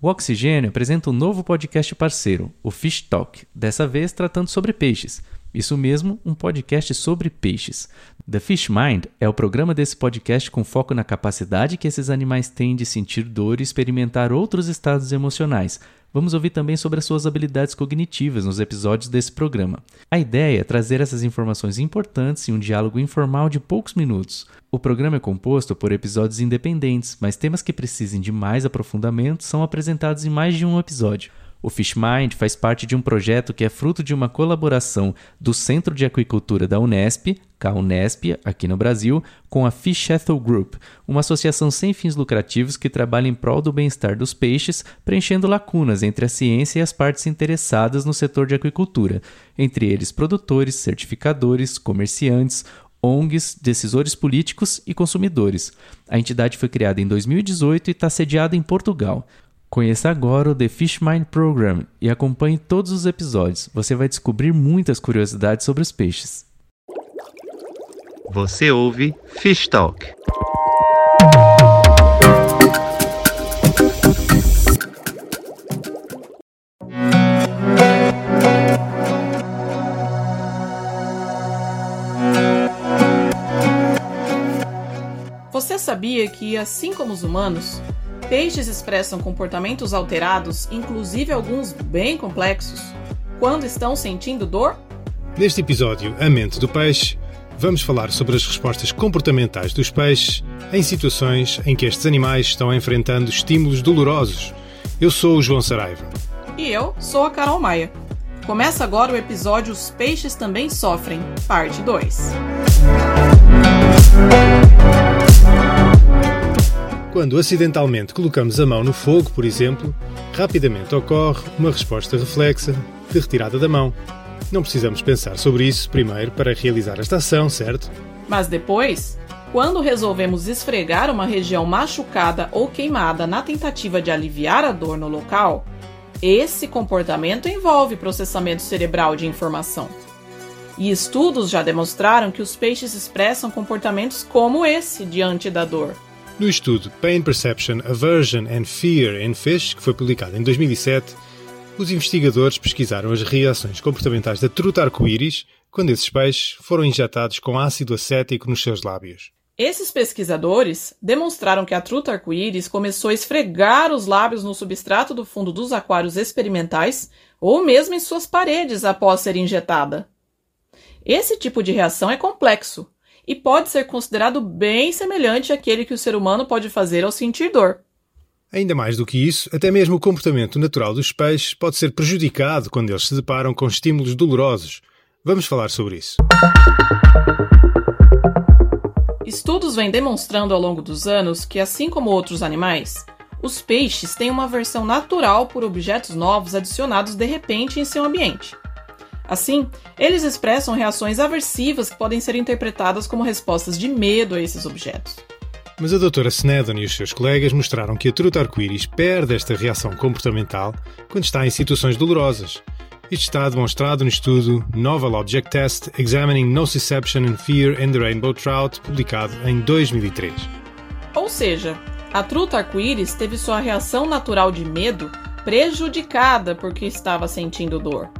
O Oxigênio apresenta um novo podcast parceiro, o Fish Talk, dessa vez tratando sobre peixes. Isso mesmo, um podcast sobre peixes. The Fish Mind é o programa desse podcast com foco na capacidade que esses animais têm de sentir dor e experimentar outros estados emocionais. Vamos ouvir também sobre as suas habilidades cognitivas nos episódios desse programa. A ideia é trazer essas informações importantes em um diálogo informal de poucos minutos. O programa é composto por episódios independentes, mas temas que precisem de mais aprofundamento são apresentados em mais de um episódio. O Fishmind faz parte de um projeto que é fruto de uma colaboração do Centro de Aquicultura da Unesp, CAUNESP, aqui no Brasil, com a Fish Ethel Group, uma associação sem fins lucrativos que trabalha em prol do bem-estar dos peixes, preenchendo lacunas entre a ciência e as partes interessadas no setor de aquicultura, entre eles produtores, certificadores, comerciantes, ONGs, decisores políticos e consumidores. A entidade foi criada em 2018 e está sediada em Portugal. Conheça agora o The Fish Mind Program e acompanhe todos os episódios. Você vai descobrir muitas curiosidades sobre os peixes. Você ouve Fish Talk. Você sabia que, assim como os humanos, Peixes expressam comportamentos alterados, inclusive alguns bem complexos, quando estão sentindo dor? Neste episódio, A Mente do Peixe, vamos falar sobre as respostas comportamentais dos peixes em situações em que estes animais estão enfrentando estímulos dolorosos. Eu sou o João Saraiva. E eu sou a Carol Maia. Começa agora o episódio Os Peixes Também Sofrem, parte 2. Quando acidentalmente colocamos a mão no fogo, por exemplo, rapidamente ocorre uma resposta reflexa de retirada da mão. Não precisamos pensar sobre isso primeiro para realizar esta ação, certo? Mas depois, quando resolvemos esfregar uma região machucada ou queimada na tentativa de aliviar a dor no local, esse comportamento envolve processamento cerebral de informação. E estudos já demonstraram que os peixes expressam comportamentos como esse diante da dor. No estudo Pain Perception, Aversion and Fear in Fish, que foi publicado em 2007, os investigadores pesquisaram as reações comportamentais da truta arco-íris quando esses peixes foram injetados com ácido acético nos seus lábios. Esses pesquisadores demonstraram que a truta arco-íris começou a esfregar os lábios no substrato do fundo dos aquários experimentais ou mesmo em suas paredes após ser injetada. Esse tipo de reação é complexo e pode ser considerado bem semelhante àquele que o ser humano pode fazer ao sentir dor. Ainda mais do que isso, até mesmo o comportamento natural dos peixes pode ser prejudicado quando eles se deparam com estímulos dolorosos. Vamos falar sobre isso. Estudos vêm demonstrando ao longo dos anos que, assim como outros animais, os peixes têm uma versão natural por objetos novos adicionados de repente em seu ambiente. Assim, eles expressam reações aversivas que podem ser interpretadas como respostas de medo a esses objetos. Mas a doutora Snedden e os seus colegas mostraram que a truta arco-íris perde esta reação comportamental quando está em situações dolorosas. Isto está demonstrado no estudo Novel Object Test Examining Nociception and Fear in the Rainbow Trout, publicado em 2003. Ou seja, a truta arco-íris teve sua reação natural de medo prejudicada porque estava sentindo dor.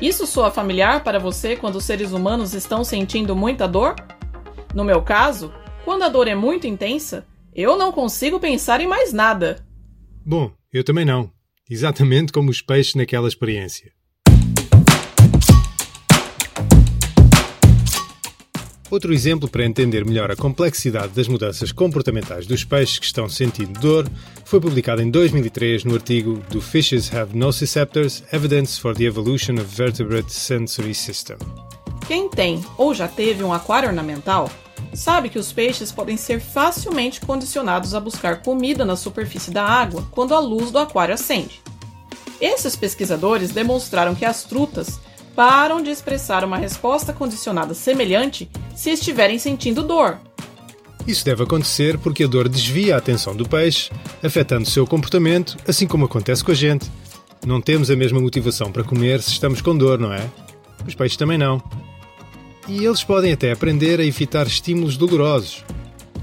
Isso soa familiar para você quando os seres humanos estão sentindo muita dor? No meu caso, quando a dor é muito intensa, eu não consigo pensar em mais nada. Bom, eu também não. Exatamente como os peixes naquela experiência. Outro exemplo para entender melhor a complexidade das mudanças comportamentais dos peixes que estão sentindo dor foi publicado em 2003 no artigo Do Fishes Have Nociceptors Evidence for the Evolution of Vertebrate Sensory System. Quem tem ou já teve um aquário ornamental sabe que os peixes podem ser facilmente condicionados a buscar comida na superfície da água quando a luz do aquário acende. Esses pesquisadores demonstraram que as trutas param de expressar uma resposta condicionada semelhante se estiverem sentindo dor. Isso deve acontecer porque a dor desvia a atenção do peixe, afetando seu comportamento, assim como acontece com a gente. Não temos a mesma motivação para comer se estamos com dor, não é? Os peixes também não. E eles podem até aprender a evitar estímulos dolorosos.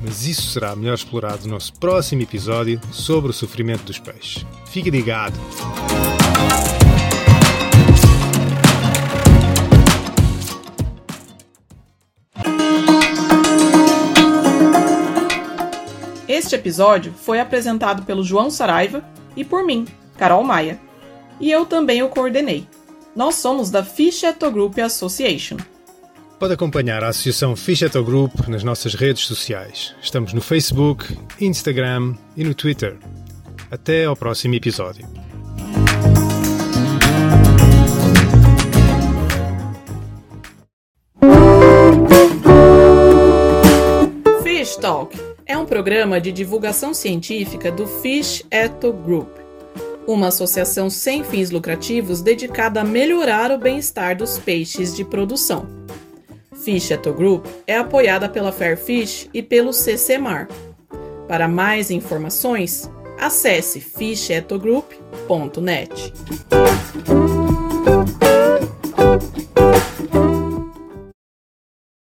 mas isso será melhor explorado no nosso próximo episódio sobre o sofrimento dos peixes. Fique ligado! Este episódio foi apresentado pelo João Saraiva e por mim, Carol Maia. E eu também o coordenei. Nós somos da Fish Eto Group Association. Pode acompanhar a Associação Fish Eto Group nas nossas redes sociais. Estamos no Facebook, Instagram e no Twitter. Até ao próximo episódio. Fish Talk é um programa de divulgação científica do Fish Eto Group, uma associação sem fins lucrativos dedicada a melhorar o bem-estar dos peixes de produção. Fish Eto Group é apoiada pela Fairfish e pelo CCMAR. Para mais informações, acesse fishetogroup.net.